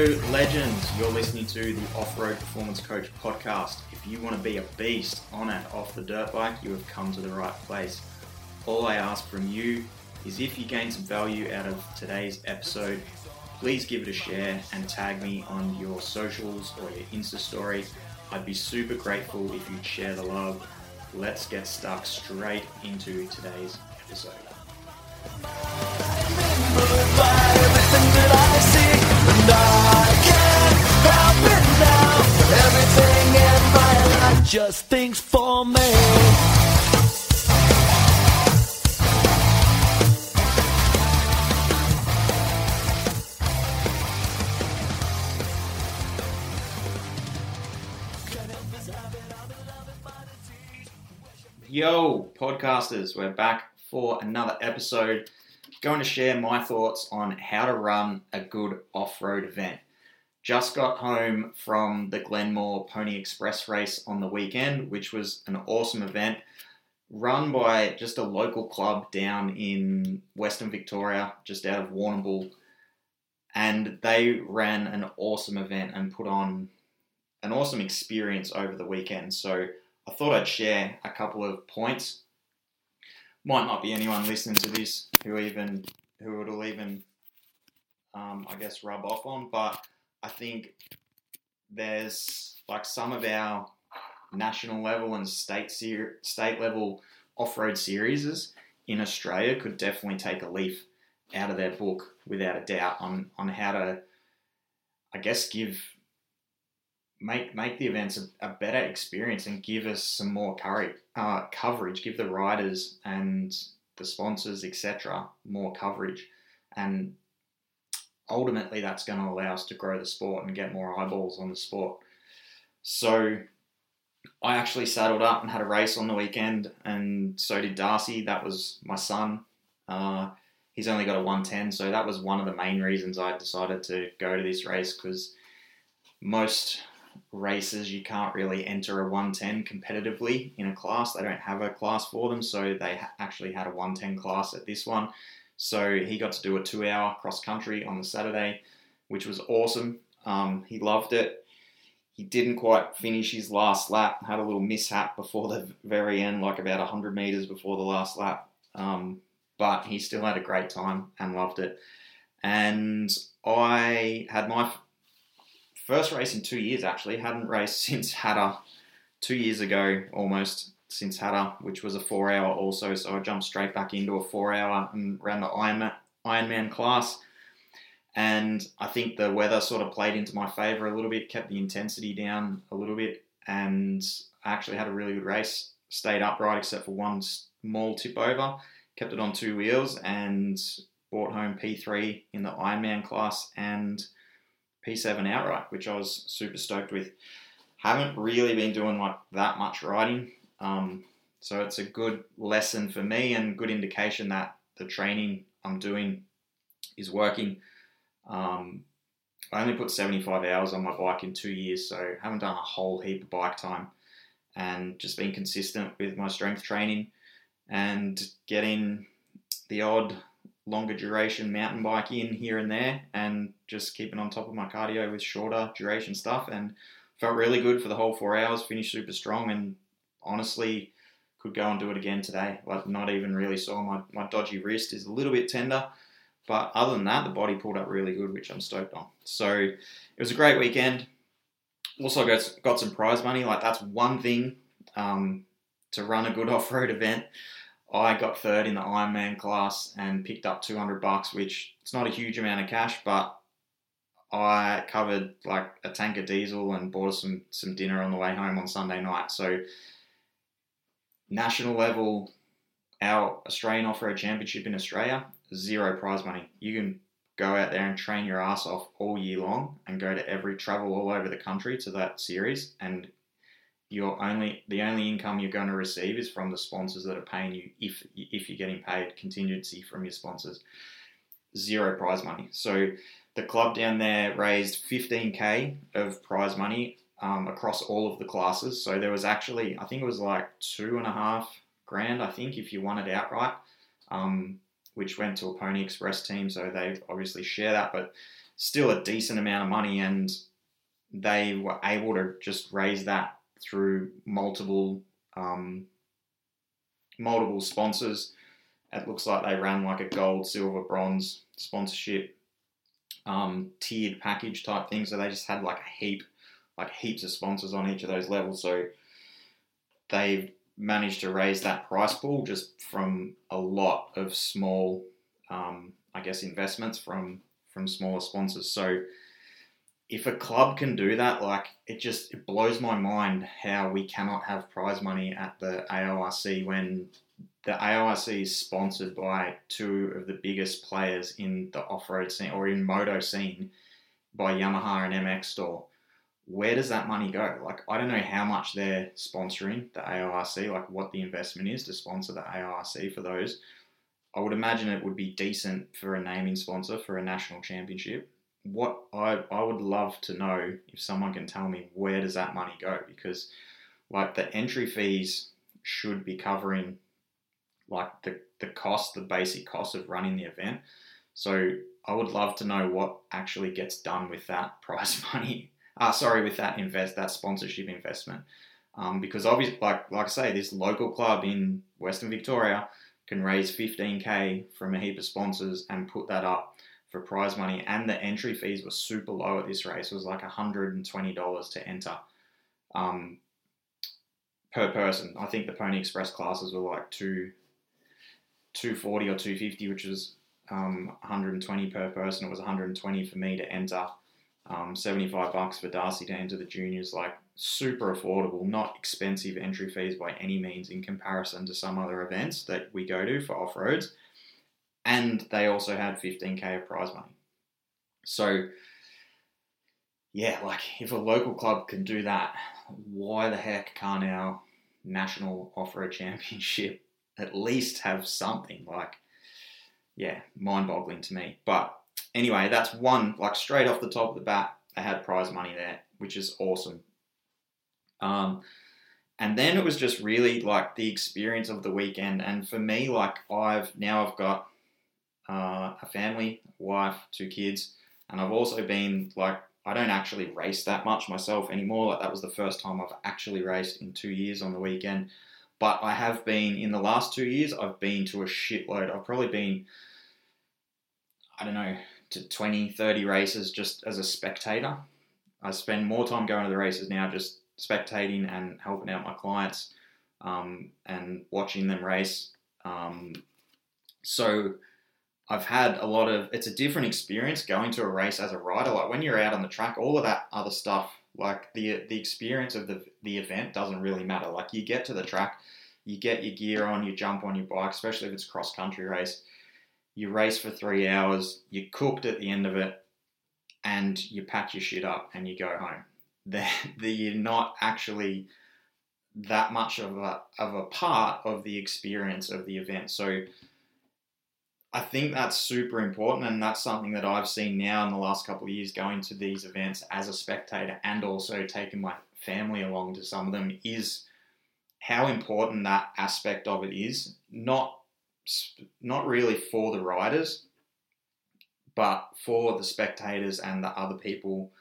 Hello, legends. You're listening to the Off Road Performance Coach podcast. If you want to be a beast on and off the dirt bike, you have come to the right place. All I ask from you is if you gain some value out of today's episode, please give it a share and tag me on your socials or your Insta story. I'd be super grateful if you'd share the love. Let's get stuck straight into today's episode. Just thinks for me. Yo, podcasters, we're back for another episode. Going to share my thoughts on how to run a good off road event. Just got home from the Glenmoore Pony Express race on the weekend, which was an awesome event run by just a local club down in Western Victoria, just out of Warrnambool. And they ran an awesome event and put on an awesome experience over the weekend. So I thought I'd share a couple of points. Might not be anyone listening to this who even who it'll even, um, I guess, rub off on, but I think there's like some of our national level and state ser- state level off road series in Australia could definitely take a leaf out of their book without a doubt on on how to, I guess, give make make the events a, a better experience and give us some more courage, uh, coverage. Give the riders and the sponsors, etc., more coverage, and ultimately that's going to allow us to grow the sport and get more eyeballs on the sport. So I actually saddled up and had a race on the weekend, and so did Darcy. That was my son. Uh, he's only got a 110, so that was one of the main reasons I decided to go to this race because most races you can't really enter a 110 competitively in a class. They don't have a class for them, so they actually had a 110 class at this one. So he got to do a two hour cross country on the Saturday, which was awesome. Um, he loved it. He didn't quite finish his last lap, had a little mishap before the very end, like about 100 meters before the last lap. Um, but he still had a great time and loved it. And I had my first race in two years actually. Hadn't raced since Hattah two years ago almost since Hattah, which was a four hour also. So I jumped straight back into a four hour and ran the Ironman, Ironman class. And I think the weather sort of played into my favour a little bit, kept the intensity down a little bit, and I actually had a really good race. Stayed upright except for one small tip over, kept it on two wheels, and brought home P3 in the Ironman class and P7 outright, which I was super stoked with. Haven't really been doing like that much riding um, so it's a good lesson for me and good indication that the training I'm doing is working. Um, I only put 75 hours on my bike in two years, so haven't done a whole heap of bike time and just been consistent with my strength training and getting the odd longer duration mountain bike in here and there and just keeping on top of my cardio with shorter duration stuff and felt really good for the whole four hours, finished super strong and honestly could go and do it again today. Like not even really sore. my, my dodgy wrist is a little bit tender. But other than that, the body pulled up really good, which I'm stoked on. So it was a great weekend. Also got, got some prize money. Like that's one thing um, to run a good off-road event. I got third in the Ironman class and picked up 200 bucks, which it's not a huge amount of cash, but I covered like a tank of diesel and bought some some dinner on the way home on Sunday night. So national level, our Australian Off Road Championship in Australia, zero prize money. You can go out there and train your ass off all year long and go to every travel all over the country to that series and your only the only income you're going to receive is from the sponsors that are paying you if if you're getting paid contingency from your sponsors zero prize money so the club down there raised 15k of prize money um, across all of the classes. So there was actually, I think it was like two and a half grand, I think, if you won it outright, um, which went to a Pony Express team. So they obviously share that, but still a decent amount of money, and they were able to just raise that through multiple um, multiple sponsors. It looks like they ran like a gold, silver, bronze sponsorship um, tiered package type thing. So they just had like a heap, like heaps of sponsors on each of those levels. So they've managed to raise that price pool just from a lot of small, um, I guess, investments from from smaller sponsors. So if a club can do that, like it just it blows my mind how we cannot have prize money at the AORC when the AORC is sponsored by two of the biggest players in the off-road scene or in moto scene by Yamaha and MX Store. Where does that money go? Like I don't know how much they're sponsoring the AORC, like what the investment is to sponsor the AORC for those. I would imagine it would be decent for a naming sponsor for a national championship. What I I would love to know if someone can tell me where does that money go because like the entry fees should be covering like the, the cost, the basic cost of running the event. So I would love to know what actually gets done with that prize money. Uh, sorry, with that invest that sponsorship investment. Um, because obviously, like like I say, this local club in Western Victoria can raise 15k from a heap of sponsors and put that up for prize money. And the entry fees were super low at this race. It was like $120 to enter um, per person. I think the Pony Express classes were like two 240 or 250, which was um, 120 per person. It was 120 for me to enter. Um, 75 bucks for Darcy to enter the juniors, like super affordable, not expensive entry fees by any means in comparison to some other events that we go to for off roads. And they also had 15k of prize money. So, yeah, like if a local club can do that, why the heck can't our national off road championship at least have something like, yeah, mind boggling to me. But anyway, that's one, like straight off the top of the bat, they had prize money there, which is awesome. Um, and then it was just really like the experience of the weekend. And for me, like I've now I've got uh, a family, wife, two kids, and I've also been like I don't actually race that much myself anymore. Like that was the first time I've actually raced in two years on the weekend. But I have been, in the last two years, I've been to a shitload. I've probably been, I don't know, to 20, 30 races just as a spectator. I spend more time going to the races now just spectating and helping out my clients um, and watching them race. Um, so I've had a lot of, it's a different experience going to a race as a rider. Like when you're out on the track, all of that other stuff like the the experience of the the event doesn't really matter. Like you get to the track, you get your gear on, you jump on your bike, especially if it's cross country race. You race for three hours, you're cooked at the end of it, and you pack your shit up and you go home. The, you're not actually that much of a of a part of the experience of the event. So I think that's super important, and that's something that I've seen now in the last couple of years going to these events as a spectator and also taking my family along to some of them is how important that aspect of it is. Not not really for the riders, but for the spectators and the other people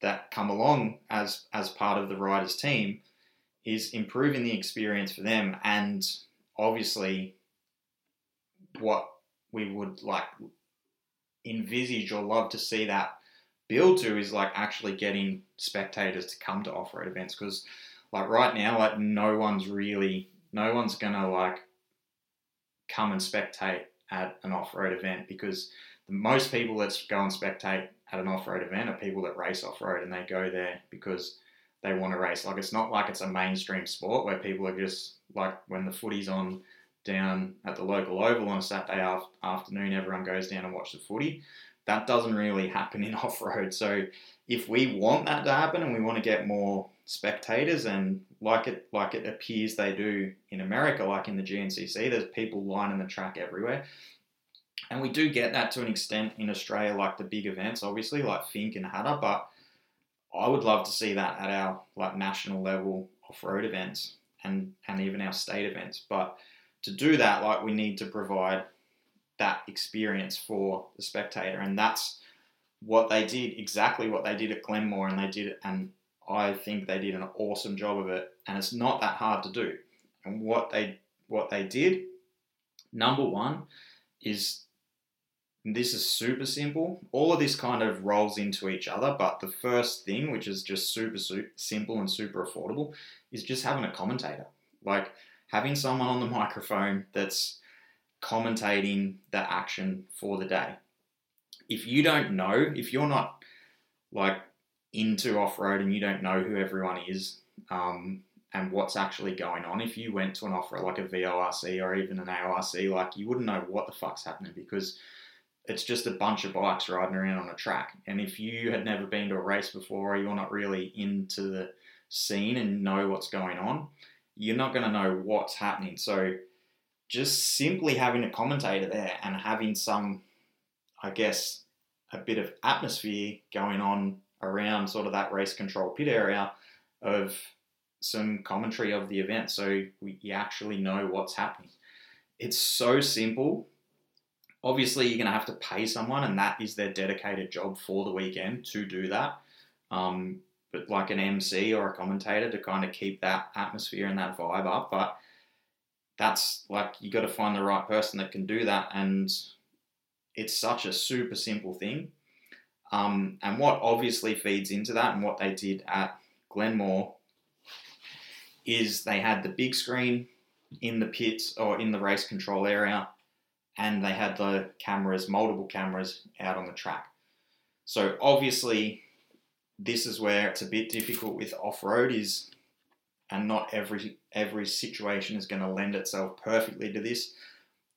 that come along as as part of the riders team is improving the experience for them and obviously what we would like envisage or love to see that build to is like actually getting spectators to come to off-road events because like right now like no one's really no one's gonna like come and spectate at an off-road event because the most people that go and spectate at an off-road event are people that race off-road and they go there because they want to race like it's not like it's a mainstream sport where people are just like when the footy's on down at the local oval on a Saturday afternoon, everyone goes down and watch the footy. That doesn't really happen in off road. So if we want that to happen and we want to get more spectators and like it like it appears they do in America, like in the GNCC, there's people lining the track everywhere. And we do get that to an extent in Australia, like the big events, obviously, like Finke and Hattah, but I would love to see that at our like national level off-road events and and even our state events. But to do that, like we need to provide that experience for the spectator, and that's what they did exactly what they did at Glenmoore, and they did it, and I think they did an awesome job of it, and it's not that hard to do. And what they what they did, number one, is this is super simple. All of this kind of rolls into each other, but the first thing, which is just super, super simple and super affordable, is just having a commentator. Like having someone on the microphone that's commentating the action for the day. If you don't know, if you're not like into off road and you don't know who everyone is um, and what's actually going on, if you went to an off road like a VORC or even an AORC, like you wouldn't know what the fuck's happening because it's just a bunch of bikes riding around on a track. And if you had never been to a race before or you're not really into the scene and know what's going on, you're not going to know what's happening. So just simply having a commentator there and having some, I guess, a bit of atmosphere going on around sort of that race control pit area of some commentary of the event so we, you actually know what's happening. It's so simple. Obviously, you're going to have to pay someone, and that is their dedicated job for the weekend to do that. Um, but like an MC or a commentator to kind of keep that atmosphere and that vibe up. But that's like you got to find the right person that can do that, and it's such a super simple thing. Um, and what obviously feeds into that, and what they did at Glenmoore, is they had the big screen in the pits or in the race control area, and they had the cameras, multiple cameras out on the track. So obviously, this is where it's a bit difficult with off road is, and not every every situation is going to lend itself perfectly to this.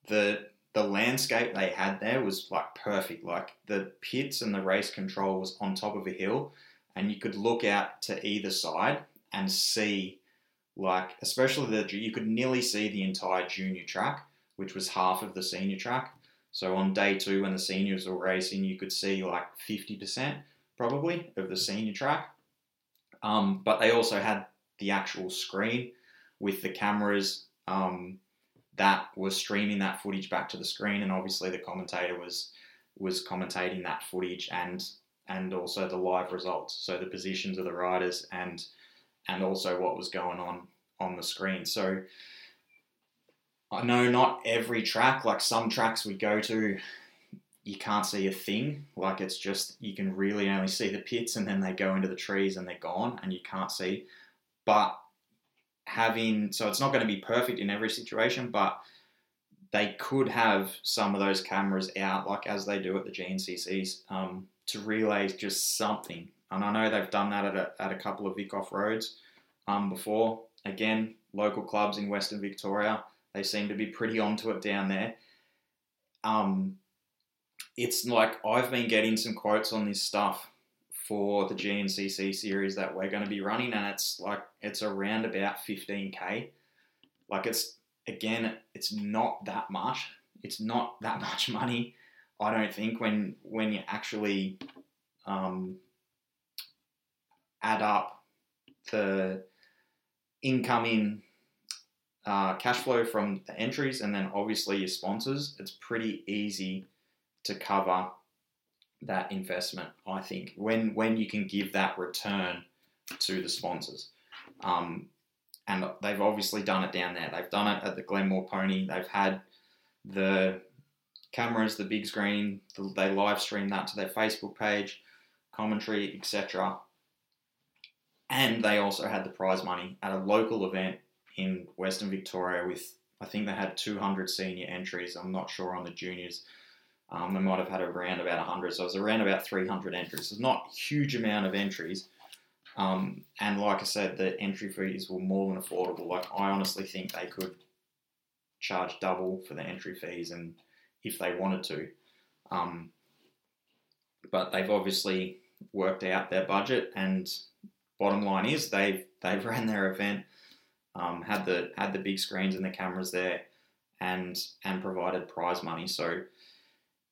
The the landscape they had there was like perfect. Like the pits and the race control was on top of a hill, and you could look out to either side and see, like especially the you could nearly see the entire junior track, which was half of the senior track. So on day two, when the seniors were racing, you could see like fifty percent probably of the senior track. Um, but they also had the actual screen with the cameras um, that was streaming that footage back to the screen, and obviously the commentator was was commentating that footage and and also the live results, so the positions of the riders and and also what was going on on the screen. So I know not every track, like some tracks we go to, you can't see a thing. Like it's just you can really only see the pits, and then they go into the trees and they're gone, and you can't see. But having so it's not going to be perfect in every situation, but they could have some of those cameras out, like as they do at the GNCCs, um, to relay just something. And I know they've done that at a, at a couple of Vic off roads um, before. Again, local clubs in Western Victoria, they seem to be pretty onto it down there. Um, it's like I've been getting some quotes on this stuff for the GNCC series that we're going to be running, and it's like it's around about 15k. Like it's again, it's not that much. It's not that much money. I don't think when when you actually um, add up the incoming uh, cash flow from the entries and then obviously your sponsors, it's pretty easy to cover that investment. I think when when you can give that return to the sponsors, um, and they've obviously done it down there. They've done it at the Glenmoore Pony. They've had the cameras, the big screen. They live stream that to their Facebook page, commentary, etc. And they also had the prize money at a local event in Western Victoria with I think they had 200 senior entries. I'm not sure on the juniors. Um, they might have had around about 100, so it was around about 300 entries. It's not a huge amount of entries. Um, and like I said, the entry fees were more than affordable. Like I honestly think they could charge double for the entry fees, and if they wanted to, um, but they've obviously worked out their budget. And bottom line is they've they've ran their event, um, had the had the big screens and the cameras there, and and provided prize money. So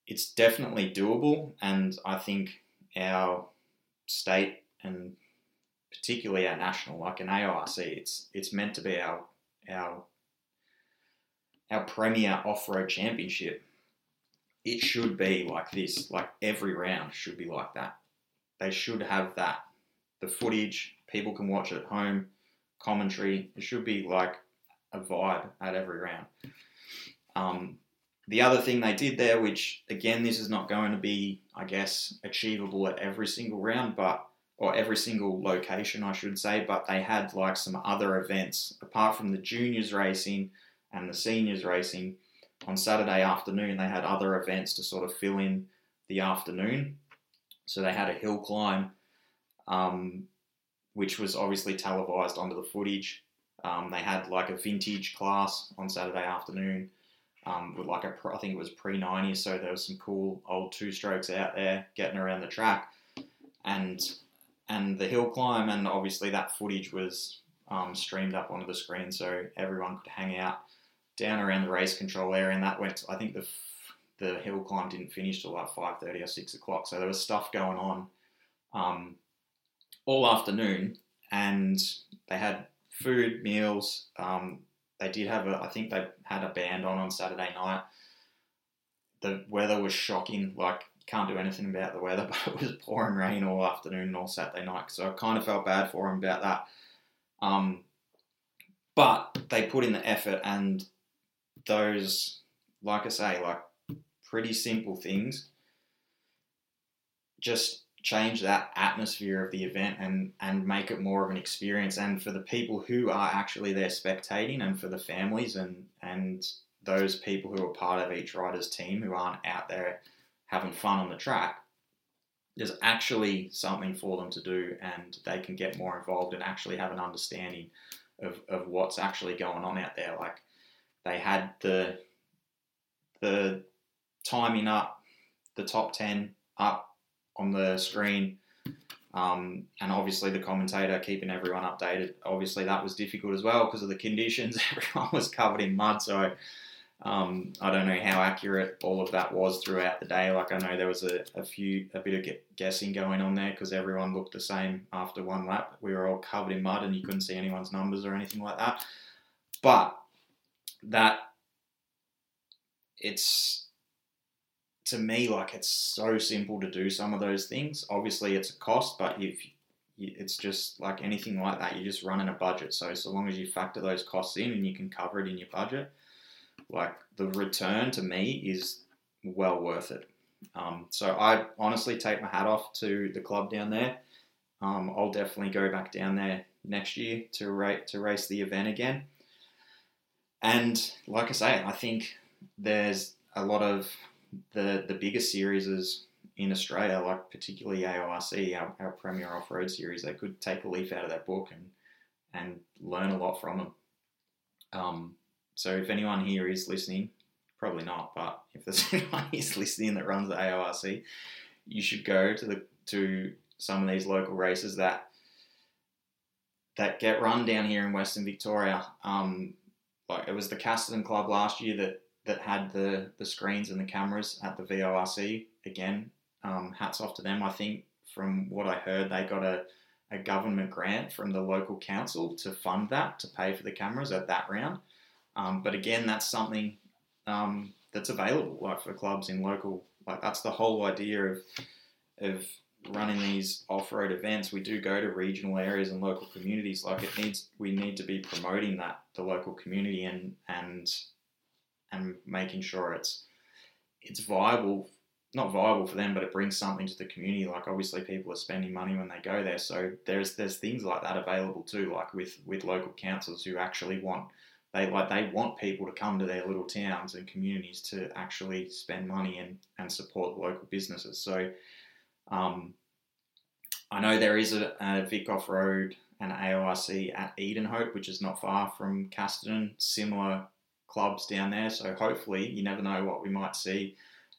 it's definitely doable, and I think our state and particularly our national, like an AIC, it's it's meant to be our our our premier off-road championship. it should be like this. Like every round should be like that. They should have that. The footage, people can watch at home, commentary. It should be like a vibe at every round. Um, the other thing they did there, which again, this is not going to be, I guess, achievable at every single round, but or every single location, I should say, but they had like some other events apart from the juniors racing and the seniors racing. On Saturday afternoon, they had other events to sort of fill in the afternoon. So they had a hill climb, um, which was obviously televised onto the footage. Um, they had like a vintage class on Saturday afternoon um, with like a, I think it was pre 90s, so there was some cool old two strokes out there getting around the track. And and the hill climb, and obviously that footage was um, streamed up onto the screen, so everyone could hang out down around the race control area. And that went, to, I think the the hill climb didn't finish till like five thirty or six o'clock, so there was stuff going on um, all afternoon, and they had food, meals. Um, they did have a, I think they had a band on on Saturday night. The weather was shocking, like can't do anything about the weather, but it was pouring rain all afternoon and all Saturday night. So I kind of felt bad for them about that. Um, but they put in the effort, and those, like I say, like pretty simple things, just change that atmosphere of the event and and make it more of an experience. And for the people who are actually there spectating, and for the families and and those people who are part of each rider's team who aren't out there having fun on the track, there's actually something for them to do and they can get more involved and actually have an understanding of, of what's actually going on out there. Like they had the the timing up, the top ten up on the screen, um, and obviously the commentator keeping everyone updated. Obviously that was difficult as well because of the conditions. Everyone was covered in mud, so um, I don't know how accurate all of that was throughout the day. Like I know there was a, a few a bit of guessing going on there because everyone looked the same after one lap. We were all covered in mud and you couldn't see anyone's numbers or anything like that. But that it's to me like it's so simple to do some of those things. Obviously, it's a cost, but if it's just like anything like that, you're just running a budget. So so long as you factor those costs in and you can cover it in your budget like the return to me is well worth it. Um, so I honestly take my hat off to the club down there. Um, I'll definitely go back down there next year to rate to race the event again. And like I say, I think there's a lot of the the bigger series in Australia, like particularly AORC, our, our premier off road series, they could take a leaf out of that book and and learn a lot from them. Um, so if anyone here is listening, probably not, but if there's anyone who's listening that runs the AORC, you should go to the to some of these local races that that get run down here in Western Victoria. Um, like it was the Casterton Club last year that that had the the screens and the cameras at the VORC. Again, um, hats off to them. I think from what I heard, they got a a government grant from the local council to fund that to pay for the cameras at that round. Um, but again, that's something um, that's available, like for clubs in local. Like that's the whole idea of of running these off-road events. We do go to regional areas and local communities. Like it needs, we need to be promoting that the local community and and and making sure it's it's viable not viable for them, but it brings something to the community. Like obviously people are spending money when they go there, so there's there's things like that available too. Like with with local councils who actually want they like they want people to come to their little towns and communities to actually spend money and, and support local businesses. So um, I know there is a, a Vic Off Road and AORC at Edenhope, which is not far from Casterton. Similar clubs down there, so hopefully you never know what we might see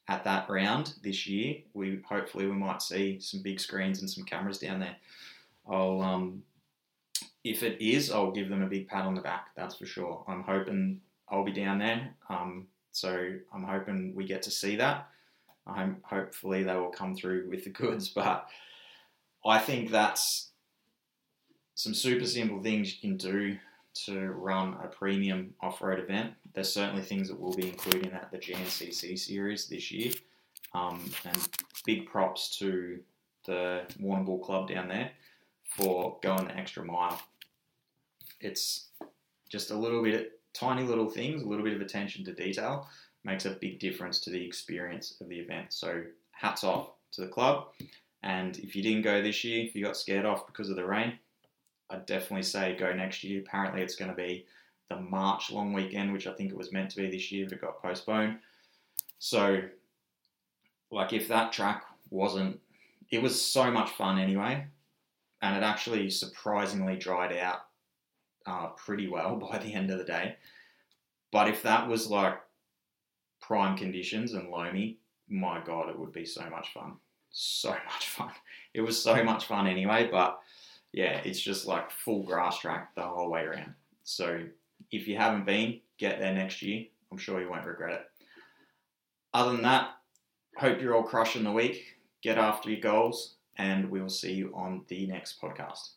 at that round this year. We hopefully we might see some big screens and some cameras down there. I'll um, if it is, I'll give them a big pat on the back. That's for sure. I'm hoping I'll be down there. Um, so I'm hoping we get to see that. I'm hopefully they will come through with the goods, but I think that's some super simple things you can do to run a premium off road event. There's certainly things that we'll be including at the GNCC series this year. Um, and big props to the Warrnambool Club down there for going the extra mile. It's just a little bit, tiny little things, a little bit of attention to detail makes a big difference to the experience of the event. So hats off to the club. And if you didn't go this year, if you got scared off because of the rain, I'd definitely say go next year. Apparently, it's going to be the March long weekend, which I think it was meant to be this year, but it got postponed. So, like, if that track wasn't, it was so much fun anyway, and it actually surprisingly dried out uh, pretty well by the end of the day. But if that was like prime conditions and Loamy, my god, it would be so much fun. So much fun. It was so much fun anyway, but yeah, it's just like full grass track the whole way around. So if you haven't been, get there next year. I'm sure you won't regret it. Other than that, hope you're all crushing the week. Get after your goals, and we will see you on the next podcast.